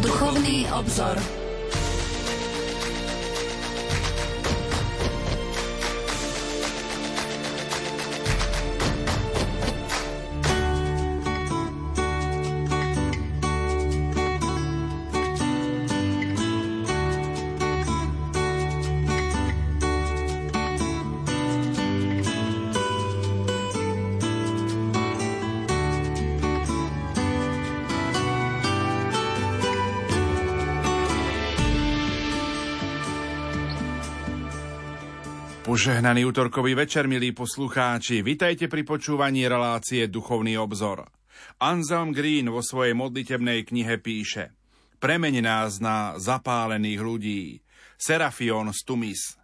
Duchovný obzor. Požehnaný útorkový večer, milí poslucháči, vitajte pri počúvaní relácie Duchovný obzor. Anselm Green vo svojej modlitebnej knihe píše Premeň nás na zapálených ľudí, Serafion Stumis.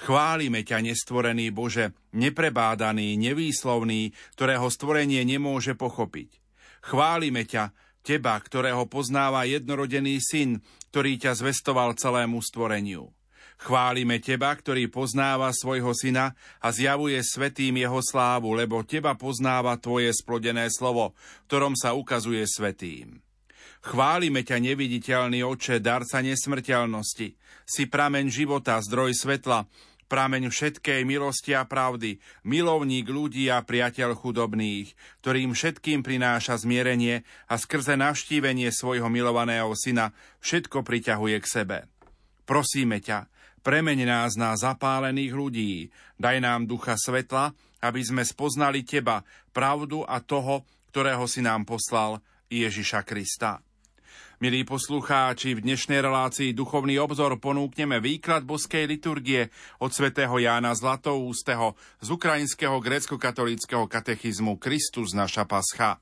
Chválime ťa, nestvorený Bože, neprebádaný, nevýslovný, ktorého stvorenie nemôže pochopiť. Chválime ťa, teba, ktorého poznáva jednorodený syn, ktorý ťa zvestoval celému stvoreniu. Chválime Teba, ktorý poznáva svojho syna a zjavuje svetým jeho slávu, lebo Teba poznáva Tvoje splodené slovo, ktorom sa ukazuje svetým. Chválime ťa, neviditeľný oče, darca nesmrteľnosti. Si prameň života, zdroj svetla, prameň všetkej milosti a pravdy, milovník ľudí a priateľ chudobných, ktorým všetkým prináša zmierenie a skrze navštívenie svojho milovaného syna všetko priťahuje k sebe. Prosíme ťa, Premeň nás na zapálených ľudí, daj nám ducha svetla, aby sme spoznali Teba, pravdu a toho, ktorého si nám poslal, Ježiša Krista. Milí poslucháči, v dnešnej relácii Duchovný obzor ponúkneme výklad boskej liturgie od svätého Jána Zlatoústeho z ukrajinského grécko-katolického katechizmu Kristus naša pascha.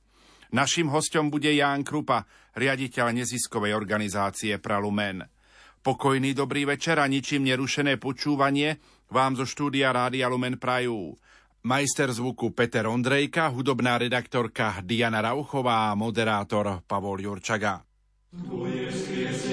Naším hostom bude Ján Krupa, riaditeľ neziskovej organizácie Pralumen. Pokojný dobrý večer a ničím nerušené počúvanie vám zo štúdia Rádia Lumen Prajú. Majster zvuku Peter Ondrejka, hudobná redaktorka Diana Rauchová a moderátor Pavol Jurčaga. Kriste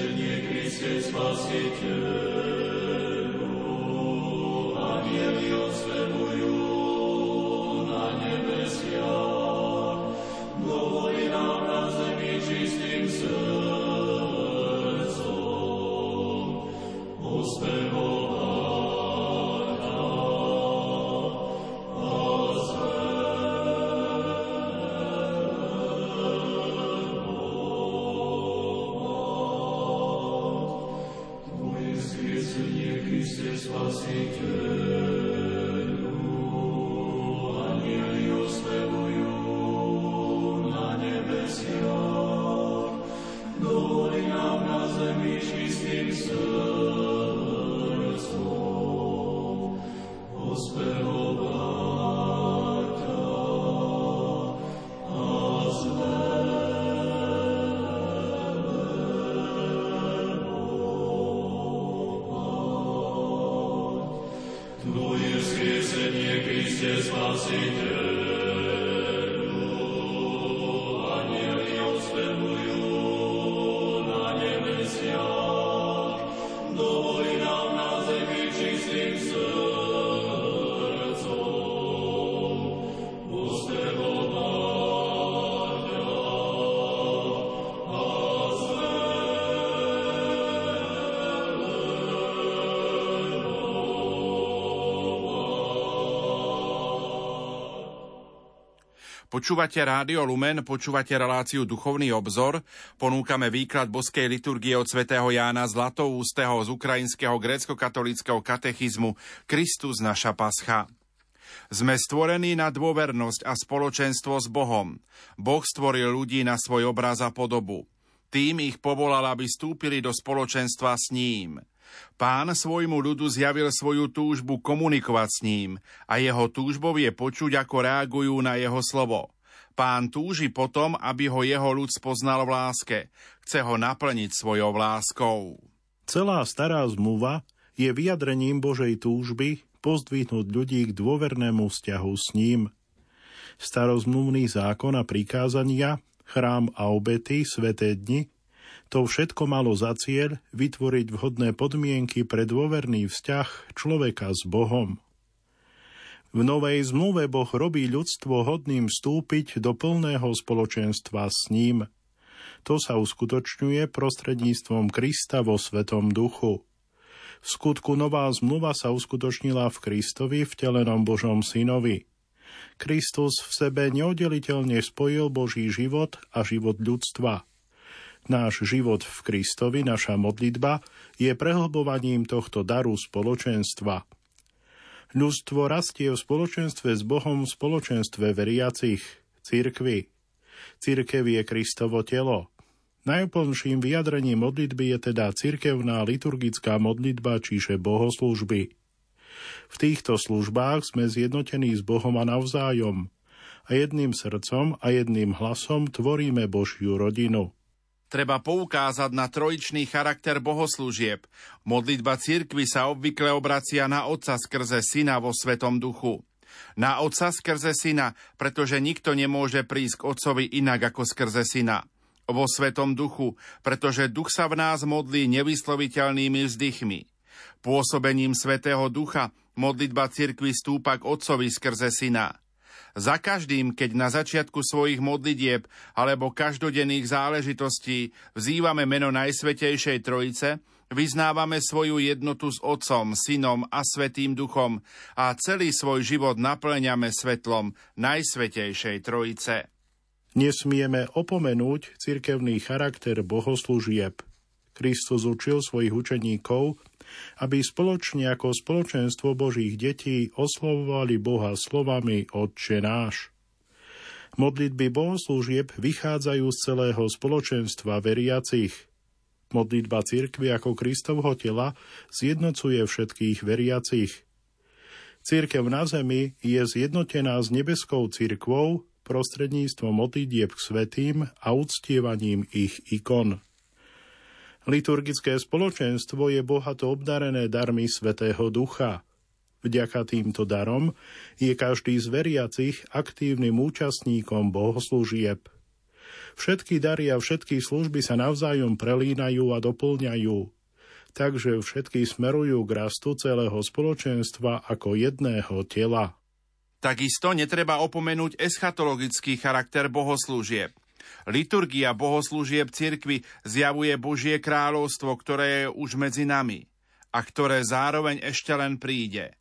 Počúvate Rádio Lumen, počúvate reláciu Duchovný obzor, ponúkame výklad boskej liturgie od svätého Jána Zlatoústeho z ukrajinského grécko-katolického katechizmu Kristus naša pascha. Sme stvorení na dôvernosť a spoločenstvo s Bohom. Boh stvoril ľudí na svoj obraz a podobu. Tým ich povolal, aby vstúpili do spoločenstva s ním – Pán svojmu ľudu zjavil svoju túžbu komunikovať s ním a jeho túžbou je počuť, ako reagujú na jeho slovo. Pán túži potom, aby ho jeho ľud spoznal v láske. Chce ho naplniť svojou láskou. Celá stará zmluva je vyjadrením Božej túžby pozdvihnúť ľudí k dôvernému vzťahu s ním. Starozmluvný zákon a prikázania, chrám a obety, sveté dni to všetko malo za cieľ vytvoriť vhodné podmienky pre dôverný vzťah človeka s Bohom. V Novej zmluve Boh robí ľudstvo hodným vstúpiť do plného spoločenstva s ním. To sa uskutočňuje prostredníctvom Krista vo Svetom duchu. V skutku nová zmluva sa uskutočnila v Kristovi, vtelenom Božom synovi. Kristus v sebe neoddeliteľne spojil Boží život a život ľudstva. Náš život v Kristovi, naša modlitba, je prehlbovaním tohto daru spoločenstva. Ľudstvo rastie v spoločenstve s Bohom v spoločenstve veriacich, cirkvy. Cirkev je Kristovo telo. Najplnším vyjadrením modlitby je teda cirkevná liturgická modlitba, čiže bohoslužby. V týchto službách sme zjednotení s Bohom a navzájom a jedným srdcom a jedným hlasom tvoríme Božiu rodinu. Treba poukázať na trojičný charakter bohoslúžieb. Modlitba cirkvy sa obvykle obracia na Otca skrze Syna vo Svetom duchu. Na Otca skrze Syna, pretože nikto nemôže prísť k Otcovi inak ako skrze Syna vo Svetom duchu, pretože duch sa v nás modlí nevysloviteľnými vzdychmi. Pôsobením Svetého ducha modlitba cirkvi stúpa k Otcovi skrze Syna. Za každým, keď na začiatku svojich modlitieb alebo každodenných záležitostí vzývame meno Najsvetejšej Trojice, vyznávame svoju jednotu s Otcom, Synom a Svetým Duchom a celý svoj život naplňame svetlom Najsvetejšej Trojice. Nesmieme opomenúť cirkevný charakter bohoslúžieb. Kristus učil svojich učeníkov, aby spoločne ako spoločenstvo Božích detí oslovovali Boha slovami Otče náš. Modlitby bohoslúžieb vychádzajú z celého spoločenstva veriacich. Modlitba cirkvi ako Kristovho tela zjednocuje všetkých veriacich. Církev na zemi je zjednotená s nebeskou cirkvou, prostredníctvom modlitieb k svetým a uctievaním ich ikon. Liturgické spoločenstvo je bohato obdarené darmi Svetého Ducha. Vďaka týmto darom je každý z veriacich aktívnym účastníkom bohoslúžieb. Všetky dary a všetky služby sa navzájom prelínajú a doplňajú, takže všetky smerujú k rastu celého spoločenstva ako jedného tela. Takisto netreba opomenúť eschatologický charakter bohoslúžieb. Liturgia bohoslúžieb cirkvy zjavuje Božie kráľovstvo, ktoré je už medzi nami a ktoré zároveň ešte len príde.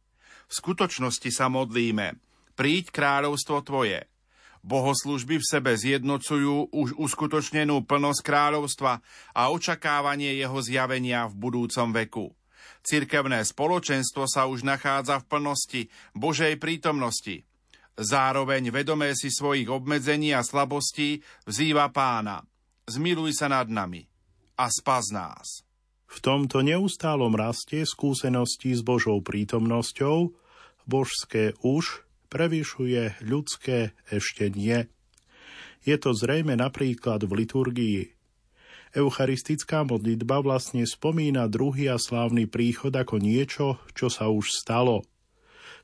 V skutočnosti sa modlíme. Príď kráľovstvo Tvoje. Bohoslužby v sebe zjednocujú už uskutočnenú plnosť kráľovstva a očakávanie jeho zjavenia v budúcom veku. Cirkevné spoločenstvo sa už nachádza v plnosti Božej prítomnosti. Zároveň vedomé si svojich obmedzení a slabostí vzýva pána. Zmiluj sa nad nami a spas nás. V tomto neustálom raste skúsenosti s Božou prítomnosťou božské už prevyšuje ľudské ešte nie. Je to zrejme napríklad v liturgii. Eucharistická modlitba vlastne spomína druhý a slávny príchod ako niečo, čo sa už stalo.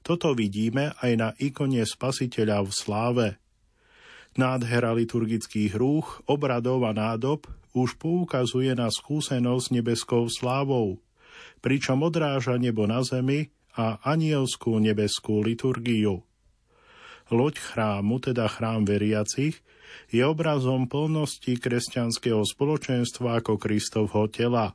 Toto vidíme aj na ikone Spasiteľa v sláve. Nádhera liturgických rúch, obradov a nádob už poukazuje na skúsenosť nebeskou slávou, pričom odráža nebo na zemi a anielskú nebeskú liturgiu. Loď chrámu, teda chrám veriacich, je obrazom plnosti kresťanského spoločenstva ako Kristovho tela.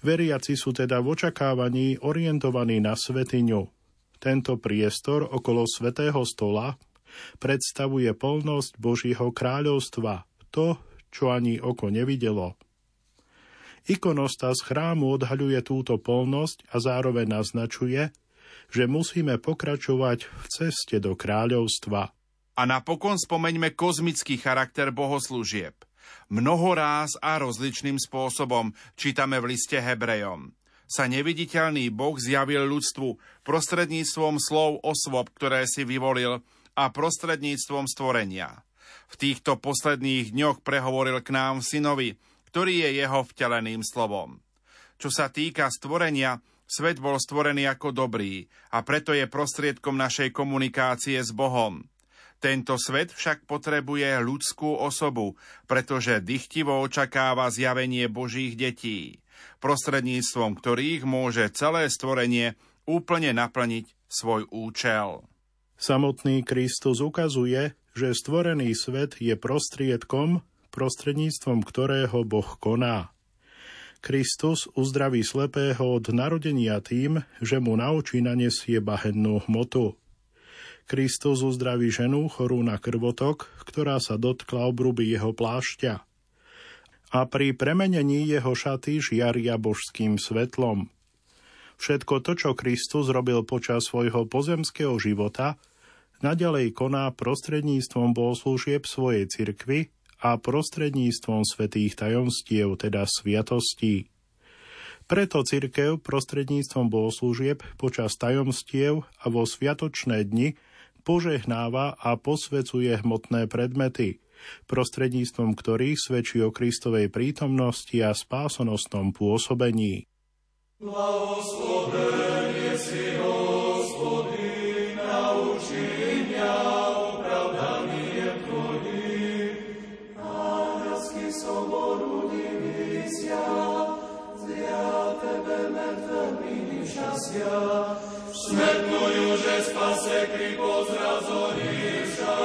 Veriaci sú teda v očakávaní orientovaní na svetiňu. Tento priestor okolo svetého stola predstavuje plnosť Božího kráľovstva, to, čo ani oko nevidelo. Ikonostas chrámu odhaľuje túto polnosť a zároveň naznačuje, že musíme pokračovať v ceste do kráľovstva. A napokon spomeňme kozmický charakter bohoslúžieb. Mnoho ráz a rozličným spôsobom čítame v liste Hebrejom. Sa neviditeľný Boh zjavil ľudstvu prostredníctvom slov osôb, ktoré si vyvolil a prostredníctvom stvorenia. V týchto posledných dňoch prehovoril k nám synovi, ktorý je jeho vteleným slovom. Čo sa týka stvorenia, svet bol stvorený ako dobrý a preto je prostriedkom našej komunikácie s Bohom. Tento svet však potrebuje ľudskú osobu, pretože dychtivo očakáva zjavenie Božích detí, prostredníctvom ktorých môže celé stvorenie úplne naplniť svoj účel. Samotný Kristus ukazuje, že stvorený svet je prostriedkom, prostredníctvom ktorého Boh koná. Kristus uzdraví slepého od narodenia tým, že mu na oči nanesie bahennú hmotu. Kristus uzdraví ženu chorú na krvotok, ktorá sa dotkla obruby jeho plášťa. A pri premenení jeho šaty žiaria božským svetlom. Všetko to, čo Kristus robil počas svojho pozemského života, naďalej koná prostredníctvom bohoslúžieb svojej cirkvy a prostredníctvom svetých tajomstiev, teda sviatostí. Preto cirkev prostredníctvom bohoslúžieb počas tajomstiev a vo sviatočné dni požehnáva a posvecuje hmotné predmety, prostredníctvom ktorých svedčí o Kristovej prítomnosti a spásonostom pôsobení. Blahosloven si Smetnujú, že spase kripo zrazoríša,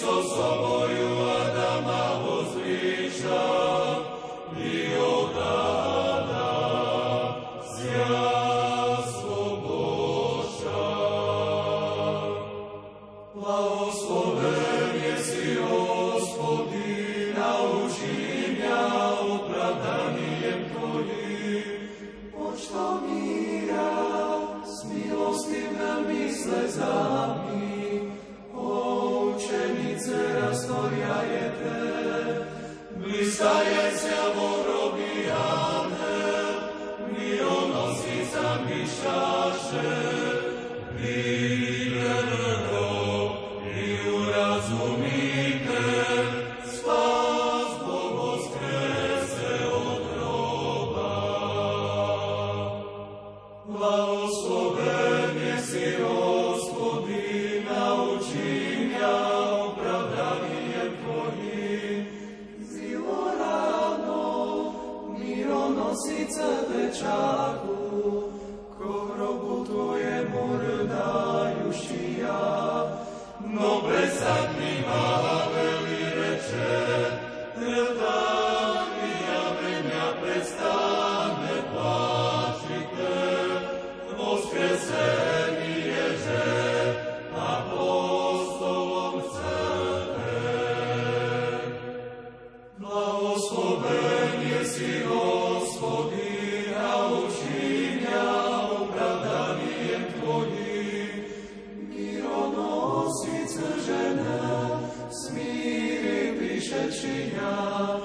so soboju 需要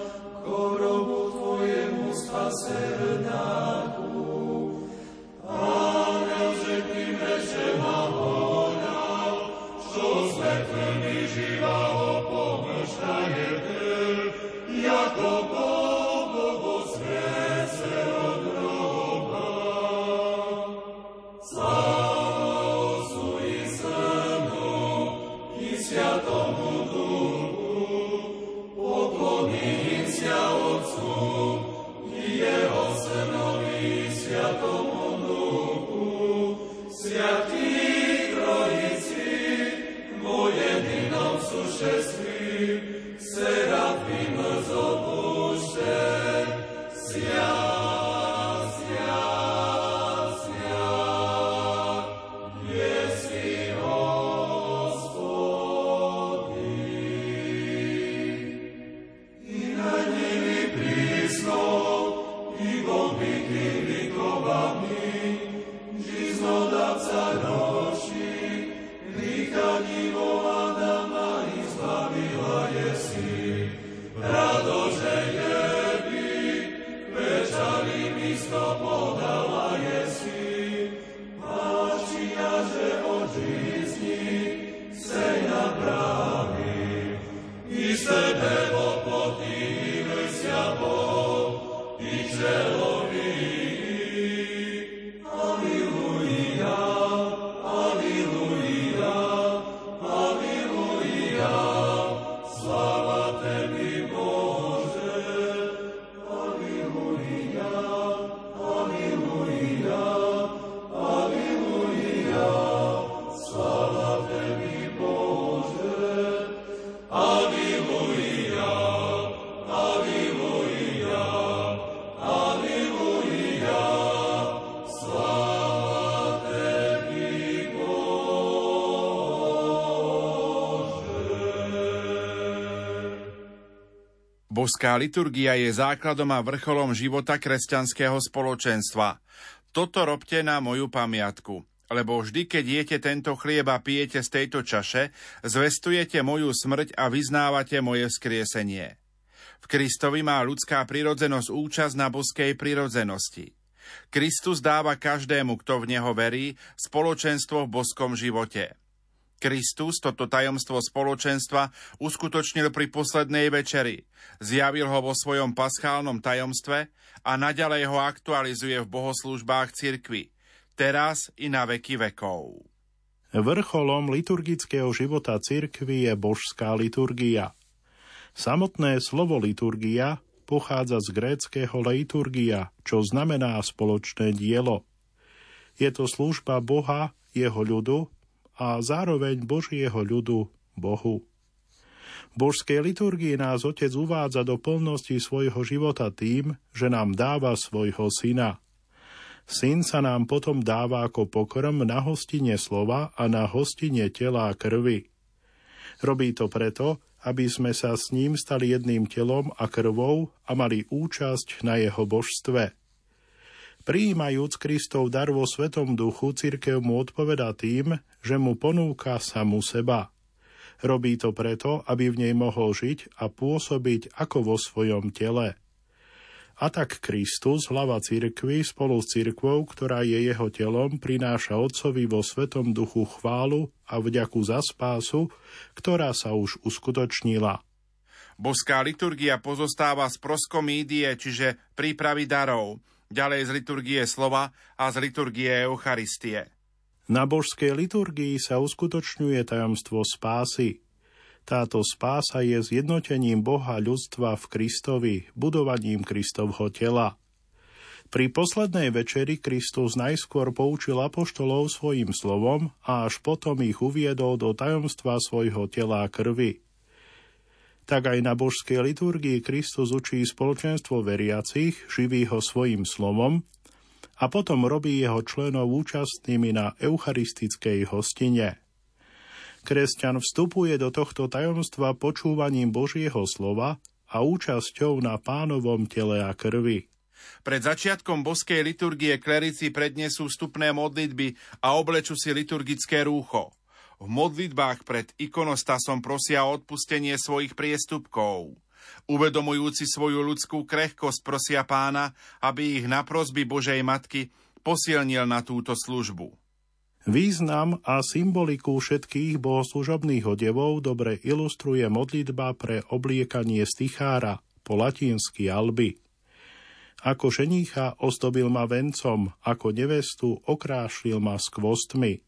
Boská liturgia je základom a vrcholom života kresťanského spoločenstva. Toto robte na moju pamiatku lebo vždy, keď jete tento chlieb a pijete z tejto čaše, zvestujete moju smrť a vyznávate moje vzkriesenie. V Kristovi má ľudská prirodzenosť účasť na boskej prirodzenosti. Kristus dáva každému, kto v Neho verí, spoločenstvo v boskom živote. Kristus toto tajomstvo spoločenstva uskutočnil pri poslednej večeri, zjavil ho vo svojom paschálnom tajomstve a naďalej ho aktualizuje v bohoslúžbách cirkvy, teraz i na veky vekov. Vrcholom liturgického života cirkvy je božská liturgia. Samotné slovo liturgia pochádza z gréckého liturgia, čo znamená spoločné dielo. Je to služba Boha, jeho ľudu a zároveň Božieho ľudu Bohu. V božskej liturgii nás Otec uvádza do plnosti svojho života tým, že nám dáva svojho syna. Syn sa nám potom dáva ako pokrm na hostine slova a na hostine tela a krvi. Robí to preto, aby sme sa s ním stali jedným telom a krvou a mali účasť na jeho božstve. Prijímajúc Kristov dar vo Svetom duchu, cirkev mu odpoveda tým, že mu ponúka samu seba. Robí to preto, aby v nej mohol žiť a pôsobiť ako vo svojom tele. A tak Kristus, hlava cirkvy, spolu s cirkvou, ktorá je jeho telom, prináša Otcovi vo Svetom duchu chválu a vďaku za spásu, ktorá sa už uskutočnila. Boská liturgia pozostáva z proskomídie, čiže prípravy darov, ďalej z liturgie slova a z liturgie Eucharistie. Na božskej liturgii sa uskutočňuje tajomstvo spásy. Táto spása je zjednotením Boha ľudstva v Kristovi, budovaním Kristovho tela. Pri poslednej večeri Kristus najskôr poučil apoštolov svojim slovom a až potom ich uviedol do tajomstva svojho tela a krvi tak aj na božskej liturgii Kristus učí spoločenstvo veriacich, živí ho svojim slovom a potom robí jeho členov účastnými na eucharistickej hostine. Kresťan vstupuje do tohto tajomstva počúvaním Božieho slova a účasťou na pánovom tele a krvi. Pred začiatkom boskej liturgie klerici prednesú vstupné modlitby a oblečú si liturgické rúcho – v modlitbách pred ikonostasom prosia o odpustenie svojich priestupkov. Uvedomujúci svoju ľudskú krehkosť prosia pána, aby ich na prosby Božej Matky posilnil na túto službu. Význam a symboliku všetkých bohoslužobných odevov dobre ilustruje modlitba pre obliekanie stichára po latinsky alby. Ako ženícha ozdobil ma vencom, ako nevestu okrášlil ma skvostmi.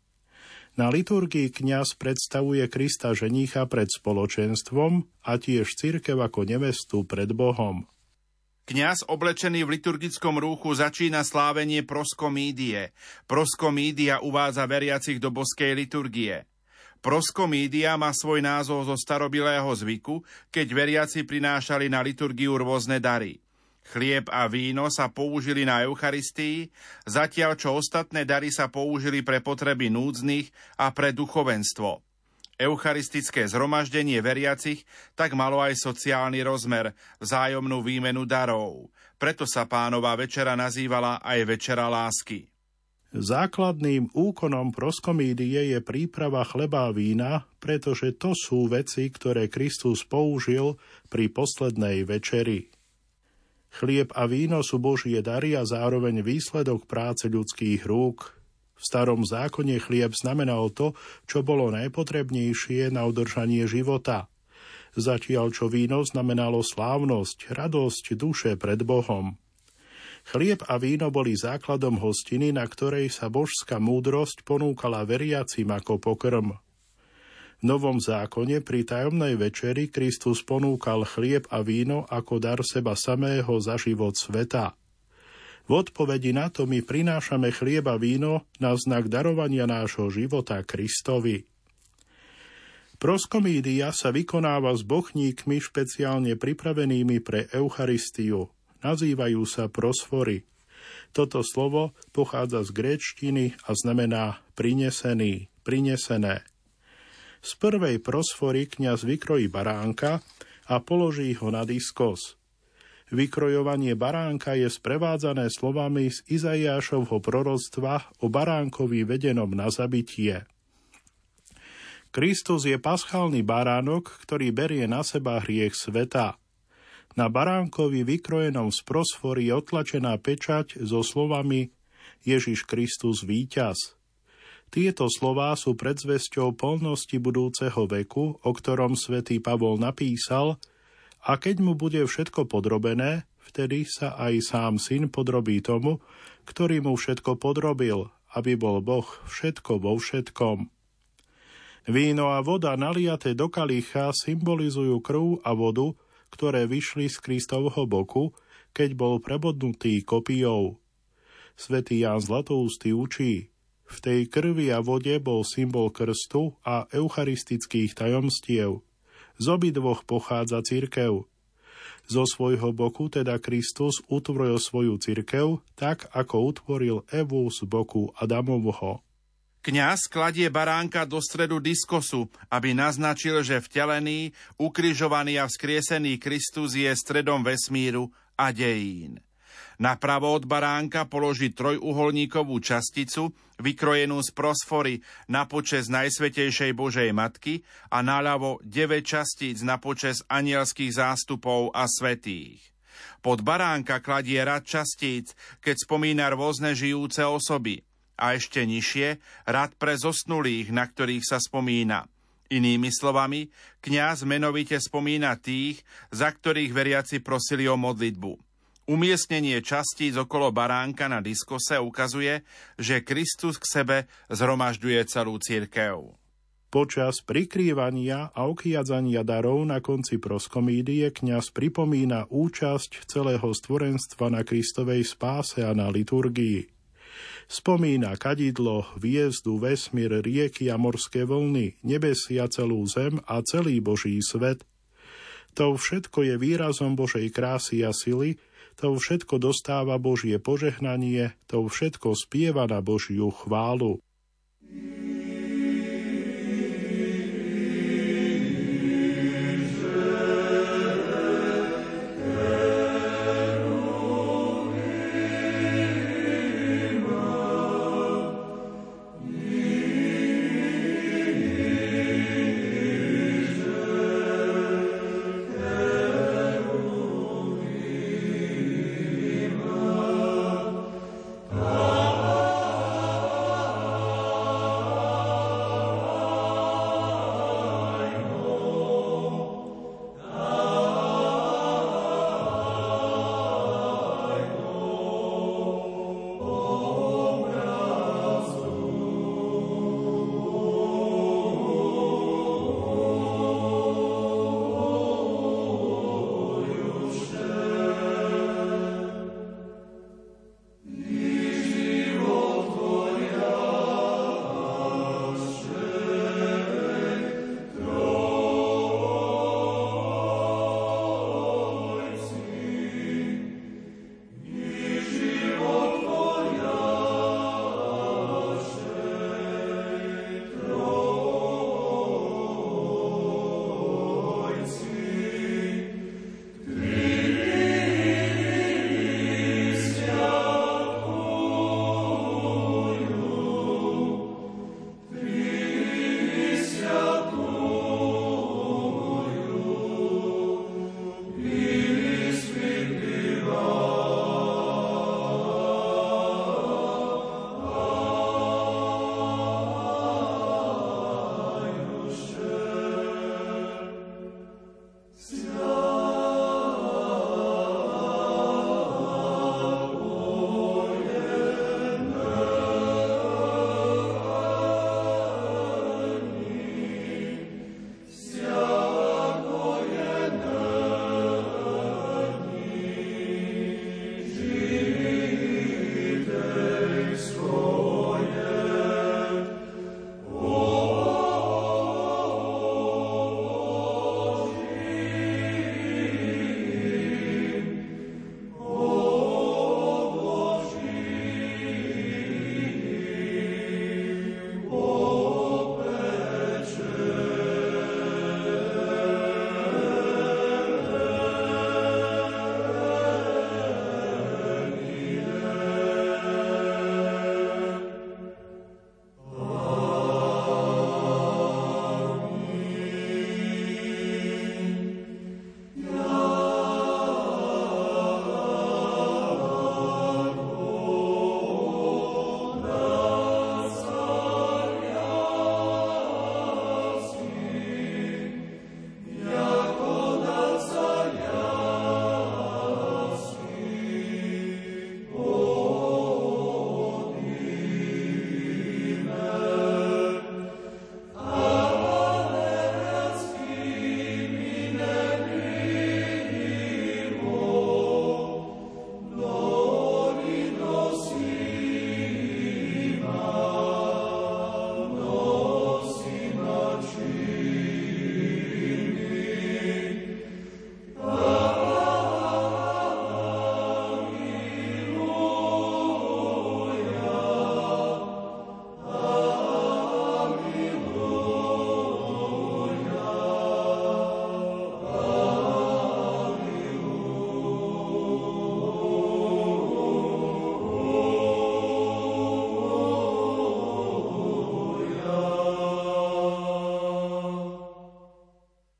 Na liturgii kňaz predstavuje Krista ženícha pred spoločenstvom a tiež cirkev ako nevestu pred Bohom. Kňaz oblečený v liturgickom rúchu začína slávenie proskomídie. Proskomídia uvádza veriacich do boskej liturgie. Proskomídia má svoj názov zo starobilého zvyku, keď veriaci prinášali na liturgiu rôzne dary. Chlieb a víno sa použili na Eucharistii, zatiaľ čo ostatné dary sa použili pre potreby núdznych a pre duchovenstvo. Eucharistické zhromaždenie veriacich tak malo aj sociálny rozmer, vzájomnú výmenu darov. Preto sa pánova večera nazývala aj Večera lásky. Základným úkonom proskomídie je príprava chleba a vína, pretože to sú veci, ktoré Kristus použil pri poslednej večeri. Chlieb a víno sú Božie dary a zároveň výsledok práce ľudských rúk. V starom zákone chlieb znamenal to, čo bolo najpotrebnejšie na udržanie života. Zatiaľ čo víno znamenalo slávnosť, radosť duše pred Bohom. Chlieb a víno boli základom hostiny, na ktorej sa božská múdrosť ponúkala veriacim ako pokrm. V Novom zákone pri tajomnej večeri Kristus ponúkal chlieb a víno ako dar seba samého za život sveta. V odpovedi na to my prinášame chlieb a víno na znak darovania nášho života Kristovi. Proskomídia sa vykonáva s bochníkmi špeciálne pripravenými pre Eucharistiu. Nazývajú sa prosfory. Toto slovo pochádza z gréčtiny a znamená prinesený, prinesené. Z prvej prosfory kňaz vykrojí baránka a položí ho na diskos. Vykrojovanie baránka je sprevádzané slovami z Izaiášovho proroctva o baránkovi vedenom na zabitie. Kristus je paschálny baránok, ktorý berie na seba hriech sveta. Na baránkovi vykrojenom z prosfory je otlačená pečať so slovami Ježiš Kristus víťaz. Tieto slová sú predzvesťou polnosti budúceho veku, o ktorom svätý Pavol napísal, a keď mu bude všetko podrobené, vtedy sa aj sám syn podrobí tomu, ktorý mu všetko podrobil, aby bol Boh všetko vo všetkom. Víno a voda naliaté do kalicha symbolizujú krv a vodu, ktoré vyšli z Kristovho boku, keď bol prebodnutý kopijou. Svetý Ján Zlatoustý učí, v tej krvi a vode bol symbol krstu a eucharistických tajomstiev. Z obidvoch pochádza cirkev. Zo svojho boku teda Kristus utvoril svoju cirkev tak, ako utvoril Evu z boku Adamovho. Kňaz kladie baránka do stredu diskosu, aby naznačil, že vtelený, ukrižovaný a vzkriesený Kristus je stredom vesmíru a dejín. Napravo od baránka položí trojuholníkovú časticu, vykrojenú z prosfory na počes Najsvetejšej Božej Matky a naľavo 9 častíc na počes anielských zástupov a svetých. Pod baránka kladie rad častíc, keď spomína rôzne žijúce osoby. A ešte nižšie, rad pre zosnulých, na ktorých sa spomína. Inými slovami, kňaz menovite spomína tých, za ktorých veriaci prosili o modlitbu. Umiestnenie častíc okolo baránka na diskose ukazuje, že Kristus k sebe zhromažďuje celú církev. Počas prikrývania a okiadzania darov na konci proskomídie kňaz pripomína účasť celého stvorenstva na Kristovej spáse a na liturgii. Spomína kadidlo, hviezdu, vesmír, rieky a morské vlny, nebesia celú zem a celý Boží svet. To všetko je výrazom Božej krásy a sily, to všetko dostáva Božie požehnanie, to všetko spieva na Božiu chválu.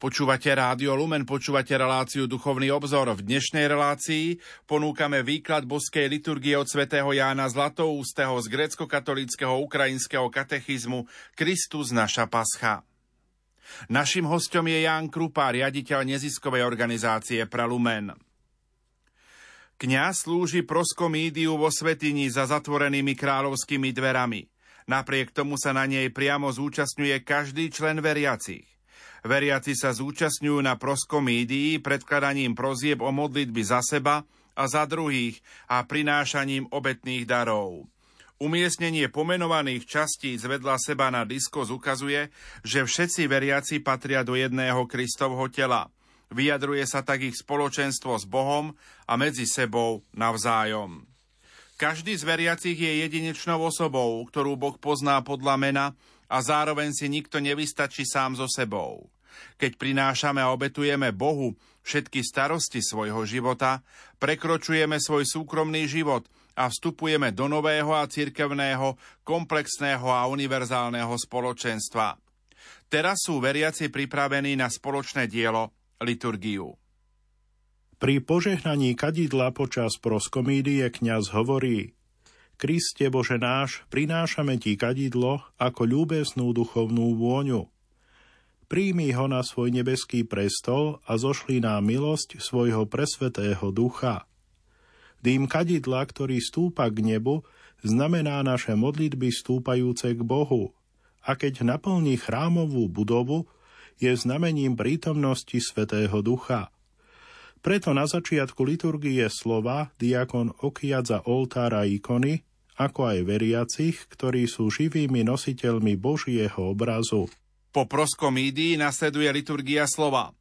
Počúvate Rádio Lumen, počúvate reláciu Duchovný obzor. V dnešnej relácii ponúkame výklad boskej liturgie od svätého Jána Zlatoústeho z grécko-katolického ukrajinského katechizmu Kristus naša pascha. Našim hostom je Ján Krupa, riaditeľ neziskovej organizácie Pralumen. Kňaz slúži proskomídiu vo svetini za zatvorenými kráľovskými dverami. Napriek tomu sa na nej priamo zúčastňuje každý člen veriacich. Veriaci sa zúčastňujú na proskomídii predkladaním prozieb o modlitby za seba a za druhých a prinášaním obetných darov. Umiestnenie pomenovaných častí zvedla seba na diskos ukazuje, že všetci veriaci patria do jedného Kristovho tela. Vyjadruje sa tak ich spoločenstvo s Bohom a medzi sebou navzájom. Každý z veriacich je jedinečnou osobou, ktorú Boh pozná podľa mena a zároveň si nikto nevystačí sám so sebou. Keď prinášame a obetujeme Bohu všetky starosti svojho života, prekročujeme svoj súkromný život a vstupujeme do nového a cirkevného, komplexného a univerzálneho spoločenstva. Teraz sú veriaci pripravení na spoločné dielo, liturgiu. Pri požehnaní kadidla počas proskomídie kňaz hovorí Kriste Bože náš, prinášame Ti kadidlo ako ľúbesnú duchovnú vôňu – príjmi ho na svoj nebeský prestol a zošli nám milosť svojho presvetého ducha. Dým kadidla, ktorý stúpa k nebu, znamená naše modlitby stúpajúce k Bohu a keď naplní chrámovú budovu, je znamením prítomnosti Svetého Ducha. Preto na začiatku liturgie slova diakon okiadza oltára ikony, ako aj veriacich, ktorí sú živými nositeľmi Božieho obrazu. Po proskomídii nasleduje liturgia slova.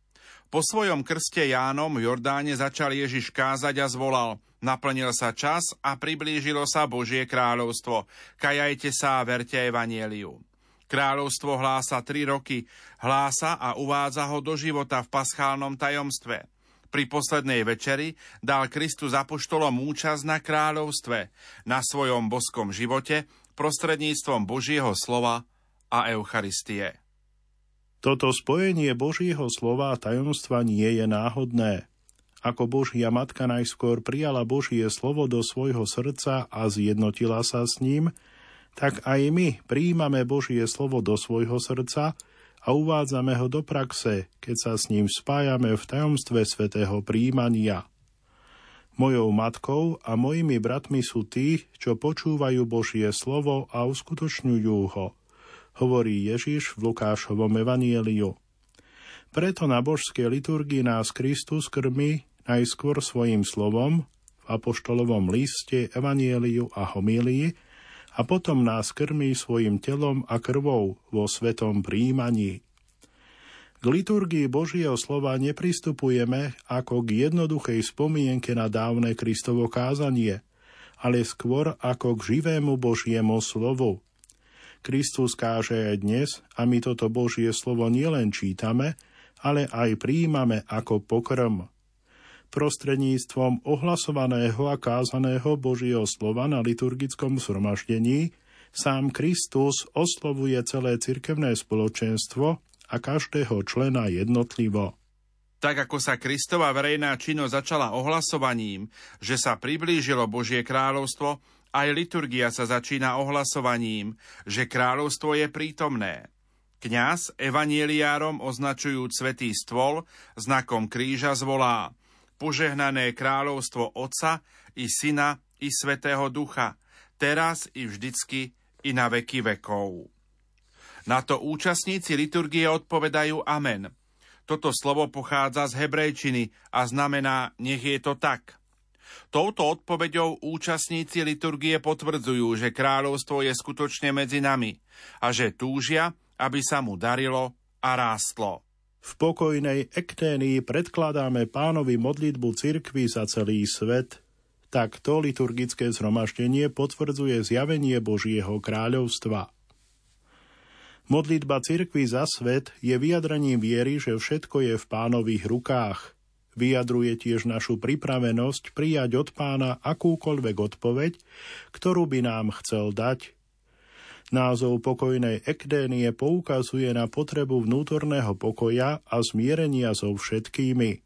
Po svojom krste Jánom v Jordáne začal Ježiš kázať a zvolal Naplnil sa čas a priblížilo sa Božie kráľovstvo. Kajajte sa a verte evanieliu. Kráľovstvo hlása tri roky, hlása a uvádza ho do života v paschálnom tajomstve. Pri poslednej večeri dal Kristus apoštolom účasť na kráľovstve, na svojom boskom živote, prostredníctvom Božieho slova a Eucharistie. Toto spojenie Božieho slova a tajomstva nie je náhodné. Ako Božia Matka najskôr prijala Božie slovo do svojho srdca a zjednotila sa s ním, tak aj my príjmame Božie slovo do svojho srdca a uvádzame ho do praxe, keď sa s ním spájame v tajomstve svätého príjmania. Mojou matkou a mojimi bratmi sú tí, čo počúvajú Božie slovo a uskutočňujú ho – hovorí Ježiš v Lukášovom evanieliu. Preto na božskej liturgii nás Kristus krmi najskôr svojim slovom v apoštolovom liste, evanieliu a homílii a potom nás krmí svojim telom a krvou vo svetom príjmaní. K liturgii Božieho slova nepristupujeme ako k jednoduchej spomienke na dávne Kristovo kázanie, ale skôr ako k živému Božiemu slovu, Kristus káže aj dnes a my toto Božie slovo nielen čítame, ale aj príjmame ako pokrm. Prostredníctvom ohlasovaného a kázaného Božieho slova na liturgickom zhromaždení sám Kristus oslovuje celé cirkevné spoločenstvo a každého člena jednotlivo. Tak ako sa Kristova verejná činnosť začala ohlasovaním, že sa priblížilo Božie kráľovstvo, aj liturgia sa začína ohlasovaním, že kráľovstvo je prítomné. Kňaz evanieliárom označujúc svetý stôl znakom kríža zvolá požehnané kráľovstvo Otca i Syna i Svetého Ducha, teraz i vždycky i na veky vekov. Na to účastníci liturgie odpovedajú Amen. Toto slovo pochádza z hebrejčiny a znamená nech je to tak. Touto odpoveďou účastníci liturgie potvrdzujú, že kráľovstvo je skutočne medzi nami a že túžia, aby sa mu darilo a rástlo. V pokojnej ekténii predkladáme pánovi modlitbu cirkvy za celý svet. Takto liturgické zhromaždenie potvrdzuje zjavenie Božieho kráľovstva. Modlitba cirkvy za svet je vyjadrením viery, že všetko je v pánových rukách – Vyjadruje tiež našu pripravenosť prijať od pána akúkoľvek odpoveď, ktorú by nám chcel dať. Názov pokojnej ekdénie poukazuje na potrebu vnútorného pokoja a zmierenia so všetkými.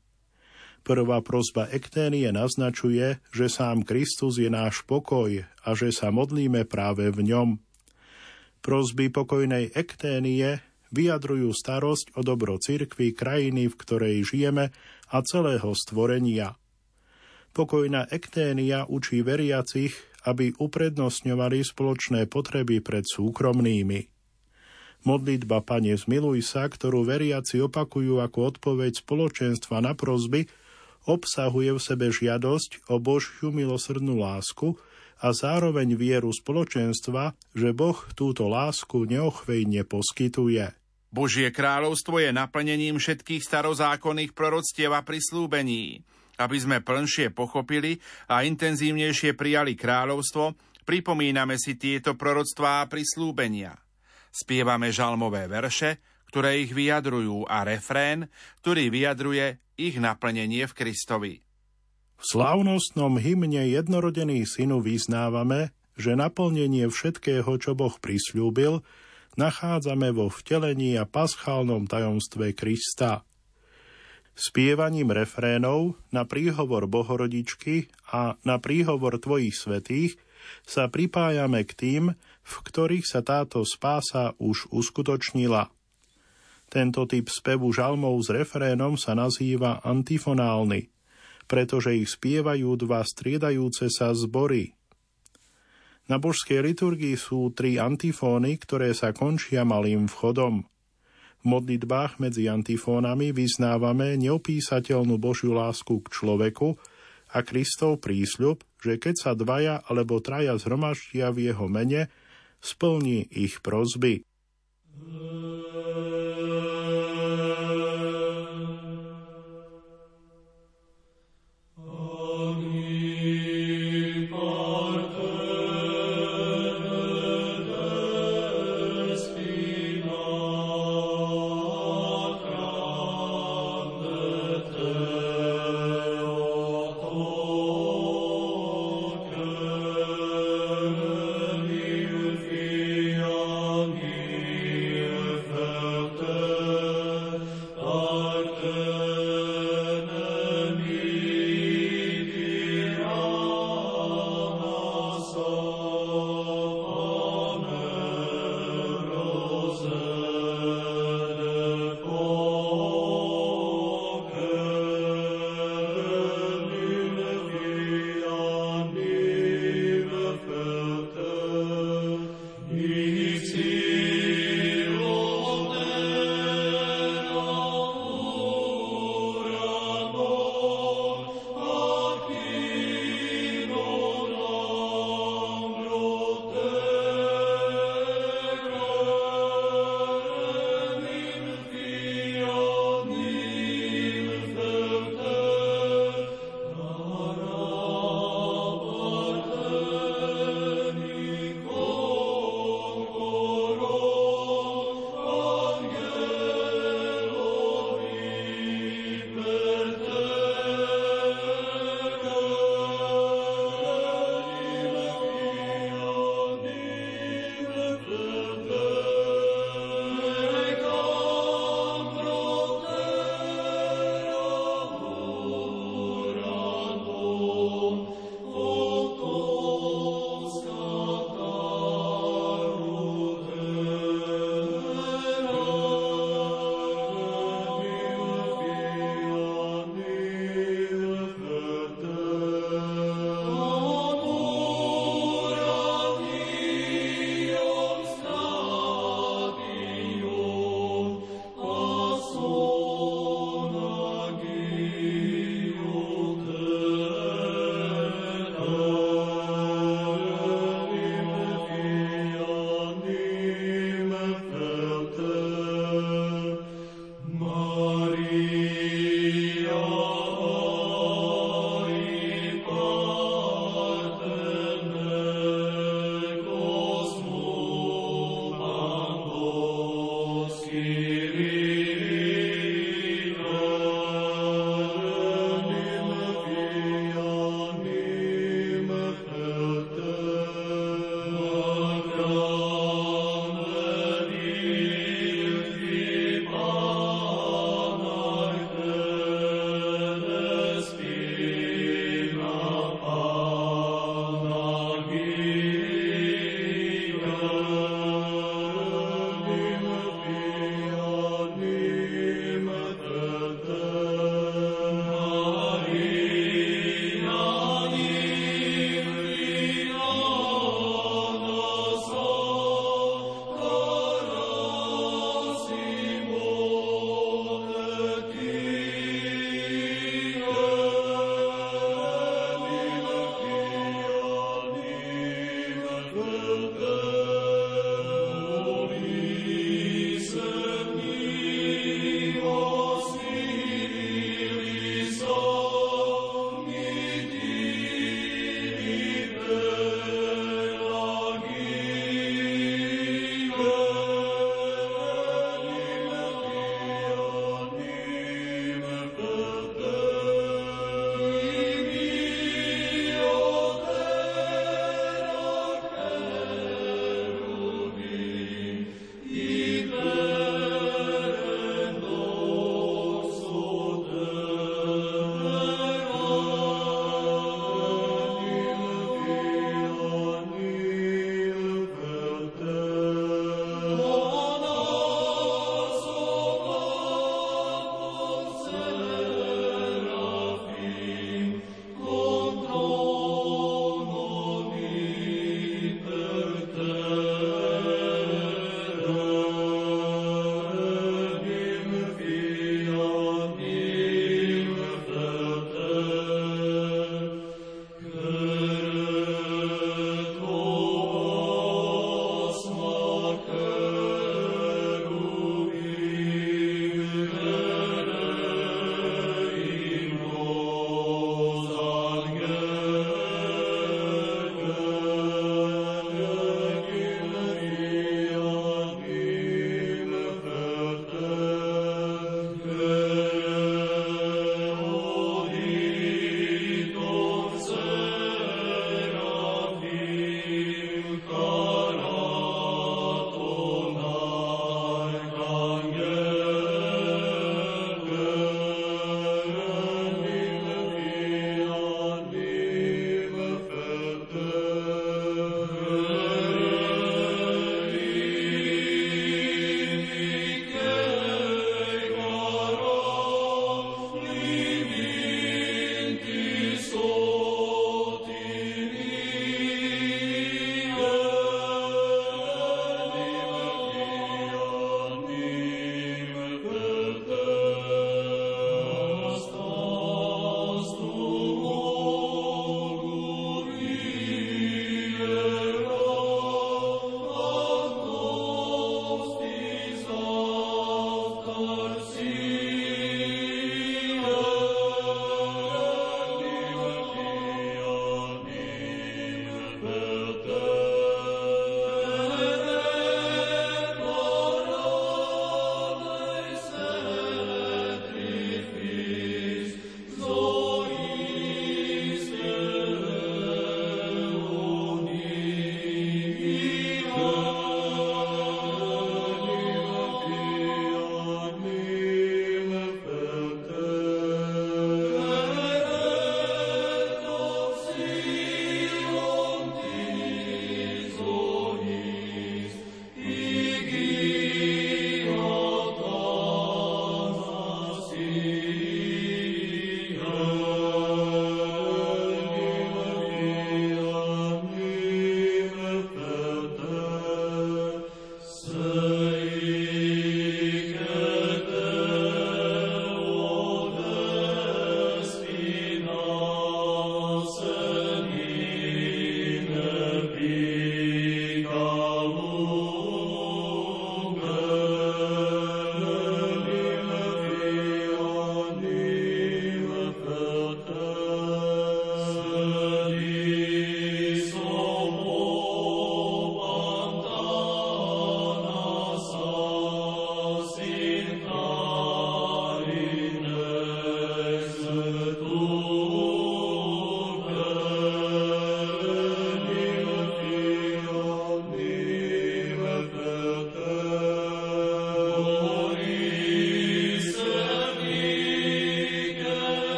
Prvá prozba ekténie naznačuje, že sám Kristus je náš pokoj a že sa modlíme práve v ňom. Prozby pokojnej ekténie vyjadrujú starosť o dobro cirkvy, krajiny, v ktorej žijeme a celého stvorenia. Pokojná ekténia učí veriacich, aby uprednostňovali spoločné potreby pred súkromnými. Modlitba Pane zmiluj sa, ktorú veriaci opakujú ako odpoveď spoločenstva na prozby, obsahuje v sebe žiadosť o Božiu milosrdnú lásku a zároveň vieru spoločenstva, že Boh túto lásku neochvejne poskytuje. Božie kráľovstvo je naplnením všetkých starozákonných proroctiev a prislúbení. Aby sme plnšie pochopili a intenzívnejšie prijali kráľovstvo, pripomíname si tieto proroctvá a prislúbenia. Spievame žalmové verše, ktoré ich vyjadrujú a refrén, ktorý vyjadruje ich naplnenie v Kristovi. V slávnostnom hymne Jednorodený synu vyznávame, že naplnenie všetkého, čo Boh prisľúbil, nachádzame vo vtelení a paschálnom tajomstve Krista – Spievaním refrénov na príhovor Bohorodičky a na príhovor Tvojich svetých sa pripájame k tým, v ktorých sa táto spása už uskutočnila. Tento typ spevu žalmov s refrénom sa nazýva antifonálny, pretože ich spievajú dva striedajúce sa zbory. Na božskej liturgii sú tri antifóny, ktoré sa končia malým vchodom – v modlitbách medzi antifónami vyznávame neopísateľnú Božiu lásku k človeku a Kristov prísľub, že keď sa dvaja alebo traja zhromaždia v jeho mene, splní ich prozby. Kým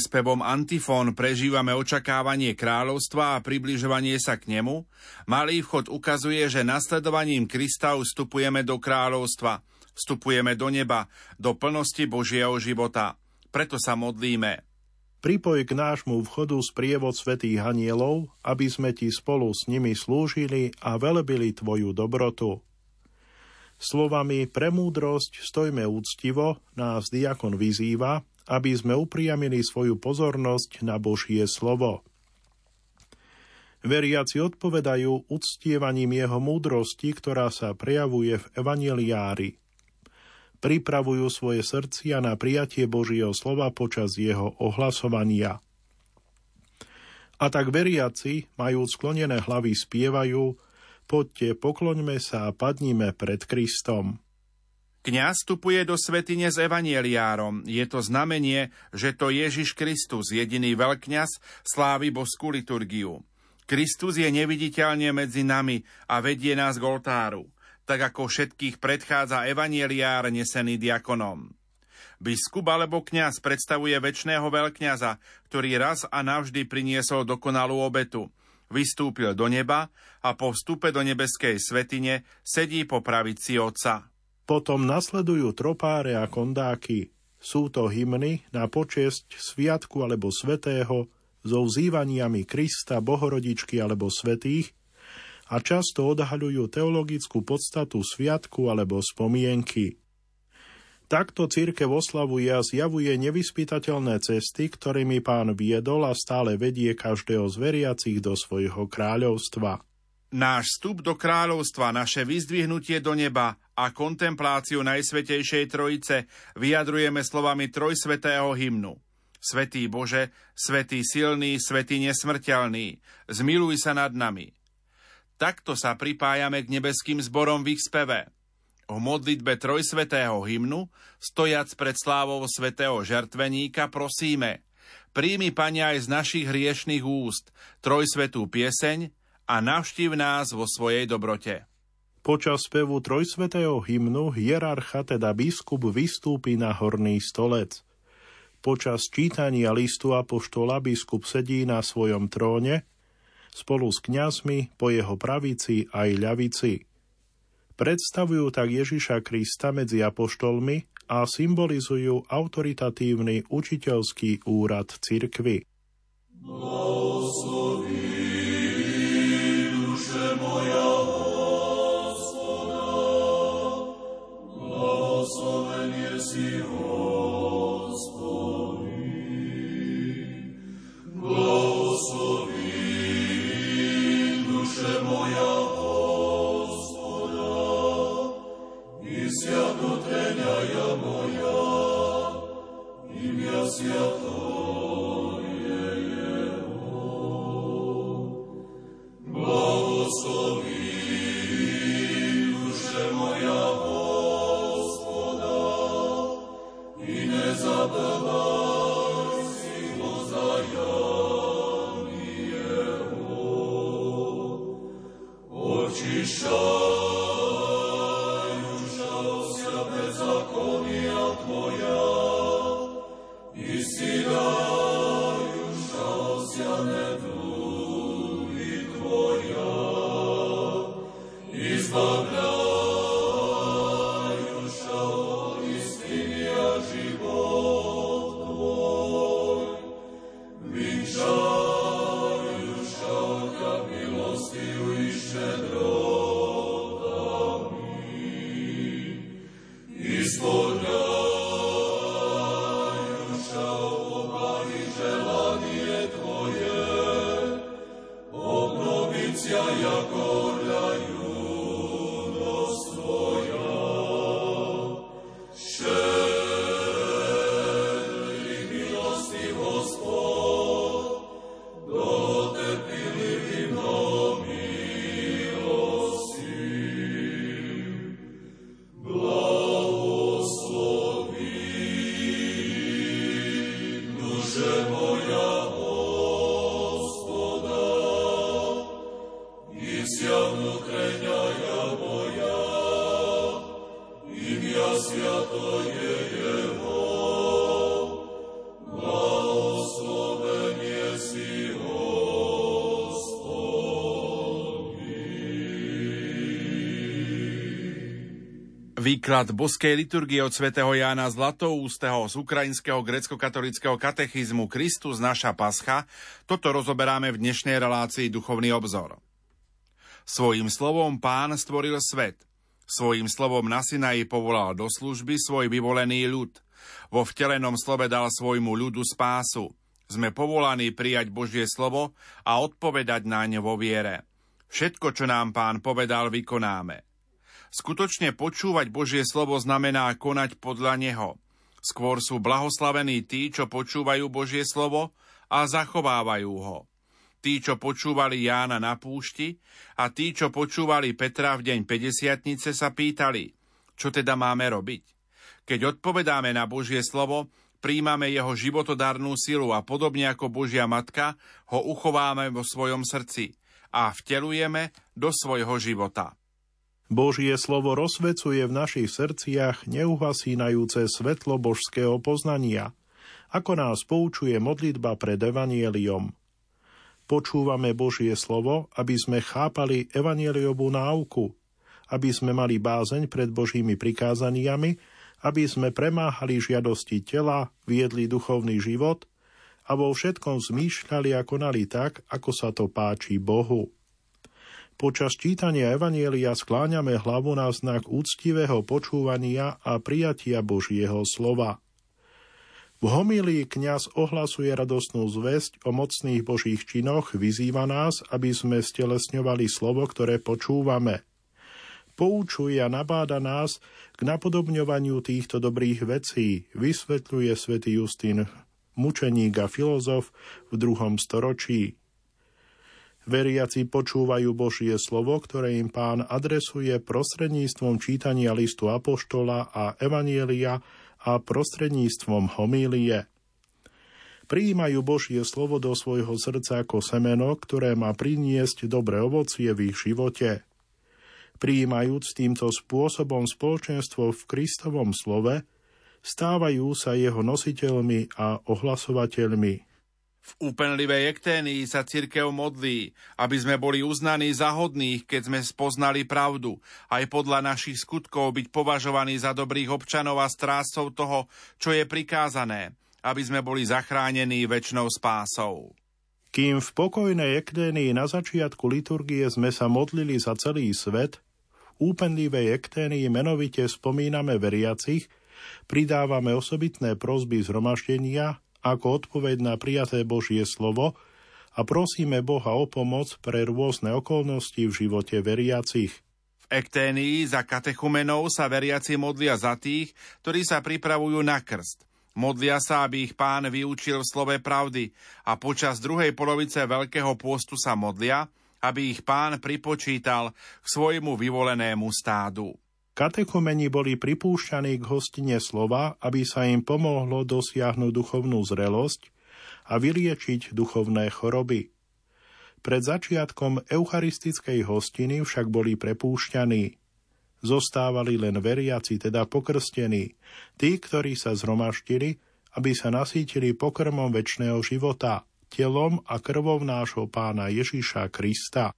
spevom antifón prežívame očakávanie kráľovstva a približovanie sa k nemu, malý vchod ukazuje, že nasledovaním Krista vstupujeme do kráľovstva, vstupujeme do neba, do plnosti Božieho života. Preto sa modlíme. Pripoj k nášmu vchodu sprievod svätých anielov, aby sme ti spolu s nimi slúžili a velebili tvoju dobrotu. Slovami pre múdrosť stojme úctivo nás diakon vyzýva, aby sme upriamili svoju pozornosť na Božie slovo. Veriaci odpovedajú uctievaním jeho múdrosti, ktorá sa prejavuje v evaneliári. Pripravujú svoje srdcia na prijatie Božieho slova počas jeho ohlasovania. A tak veriaci, majú sklonené hlavy, spievajú Poďte, pokloňme sa a padnime pred Kristom. Kňaz vstupuje do svetine s evanieliárom. Je to znamenie, že to Ježiš Kristus, jediný veľkňaz, slávi boskú liturgiu. Kristus je neviditeľne medzi nami a vedie nás k oltáru, tak ako všetkých predchádza evanieliár nesený diakonom. Biskup alebo kňaz predstavuje väčšného veľkňaza, ktorý raz a navždy priniesol dokonalú obetu. Vystúpil do neba a po vstupe do nebeskej svetine sedí po pravici Otca. Potom nasledujú tropáre a kondáky. Sú to hymny na počesť sviatku alebo svetého so vzývaniami Krista, Bohorodičky alebo svetých a často odhaľujú teologickú podstatu sviatku alebo spomienky. Takto církev oslavuje a zjavuje nevyspytateľné cesty, ktorými pán viedol a stále vedie každého z veriacich do svojho kráľovstva. Náš vstup do kráľovstva, naše vyzdvihnutie do neba a kontempláciu Najsvetejšej Trojice vyjadrujeme slovami trojsvetého hymnu. Svetý Bože, Svetý silný, Svetý nesmrteľný, zmiluj sa nad nami. Takto sa pripájame k nebeským zborom v ich speve. O modlitbe trojsvetého hymnu, stojac pred slávou svetého žertveníka, prosíme, príjmi, Pane, aj z našich hriešných úst trojsvetú pieseň, a navštív nás vo svojej dobrote. Počas spevu trojsvetého hymnu hierarcha, teda biskup, vystúpi na horný stolec. Počas čítania listu apoštola biskup sedí na svojom tróne, spolu s kňazmi po jeho pravici aj ľavici. Predstavujú tak Ježiša Krista medzi apoštolmi a symbolizujú autoritatívny učiteľský úrad cirkvy. Blahosloví Святое Výklad boskej liturgie od svätého Jána Zlatoústeho z ukrajinského grecko-katolického katechizmu Kristus naša pascha, toto rozoberáme v dnešnej relácii Duchovný obzor. Svojím slovom pán stvoril svet. Svojím slovom na Sinaji povolal do služby svoj vyvolený ľud. Vo vtelenom slove dal svojmu ľudu spásu. Sme povolaní prijať Božie slovo a odpovedať na ňo vo viere. Všetko, čo nám pán povedal, vykonáme. Skutočne počúvať Božie slovo znamená konať podľa Neho. Skôr sú blahoslavení tí, čo počúvajú Božie slovo a zachovávajú ho. Tí, čo počúvali Jána na púšti a tí, čo počúvali Petra v deň 50 sa pýtali, čo teda máme robiť. Keď odpovedáme na Božie slovo, príjmame jeho životodárnu silu a podobne ako Božia Matka ho uchováme vo svojom srdci a vtelujeme do svojho života. Božie slovo rozsvecuje v našich srdciach neuhasínajúce svetlo božského poznania, ako nás poučuje modlitba pred evanieliom. Počúvame Božie slovo, aby sme chápali evanieliovú náuku, aby sme mali bázeň pred Božími prikázaniami, aby sme premáhali žiadosti tela, viedli duchovný život a vo všetkom zmýšľali a konali tak, ako sa to páči Bohu. Počas čítania Evanielia skláňame hlavu na znak úctivého počúvania a prijatia Božieho slova. V homílii kňaz ohlasuje radostnú zväzť o mocných Božích činoch, vyzýva nás, aby sme stelesňovali slovo, ktoré počúvame. Poučuje a nabáda nás k napodobňovaniu týchto dobrých vecí, vysvetľuje svätý Justín, mučeník a filozof v druhom storočí. Veriaci počúvajú Božie slovo, ktoré im pán adresuje prostredníctvom čítania listu Apoštola a Evanielia a prostredníctvom homílie. Prijímajú Božie slovo do svojho srdca ako semeno, ktoré má priniesť dobré ovocie v ich živote. Prijímajúc týmto spôsobom spoločenstvo v Kristovom slove, stávajú sa jeho nositeľmi a ohlasovateľmi. V úpenlivej ekténii sa cirkev modlí, aby sme boli uznaní za hodných, keď sme spoznali pravdu, aj podľa našich skutkov byť považovaní za dobrých občanov a strážcov toho, čo je prikázané, aby sme boli zachránení väčšnou spásou. Kým v pokojnej ekténii na začiatku liturgie sme sa modlili za celý svet, v úpenlivej ekténii menovite spomíname veriacich, pridávame osobitné prozby zhromaždenia ako odpoveď na prijaté Božie slovo a prosíme Boha o pomoc pre rôzne okolnosti v živote veriacich. V Ekténii za katechumenov sa veriaci modlia za tých, ktorí sa pripravujú na krst. Modlia sa, aby ich pán vyučil v slove pravdy a počas druhej polovice Veľkého pôstu sa modlia, aby ich pán pripočítal k svojmu vyvolenému stádu. Katechumeni boli pripúšťaní k hostine slova, aby sa im pomohlo dosiahnuť duchovnú zrelosť a vyliečiť duchovné choroby. Pred začiatkom eucharistickej hostiny však boli prepúšťaní. Zostávali len veriaci, teda pokrstení, tí, ktorí sa zhromaštili, aby sa nasítili pokrmom väčšného života, telom a krvou nášho pána Ježiša Krista.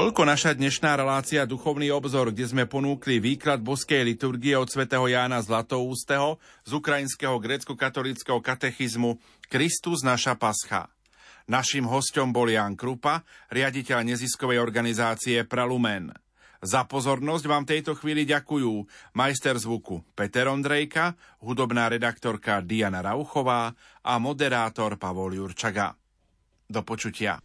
Toľko naša dnešná relácia Duchovný obzor, kde sme ponúkli výklad boskej liturgie od svätého Jána Zlatoústeho z ukrajinského grécko-katolického katechizmu Kristus naša pascha. Naším hostom bol Jan Krupa, riaditeľ neziskovej organizácie Pralumen. Za pozornosť vám tejto chvíli ďakujú majster zvuku Peter Ondrejka, hudobná redaktorka Diana Rauchová a moderátor Pavol Jurčaga. Do počutia.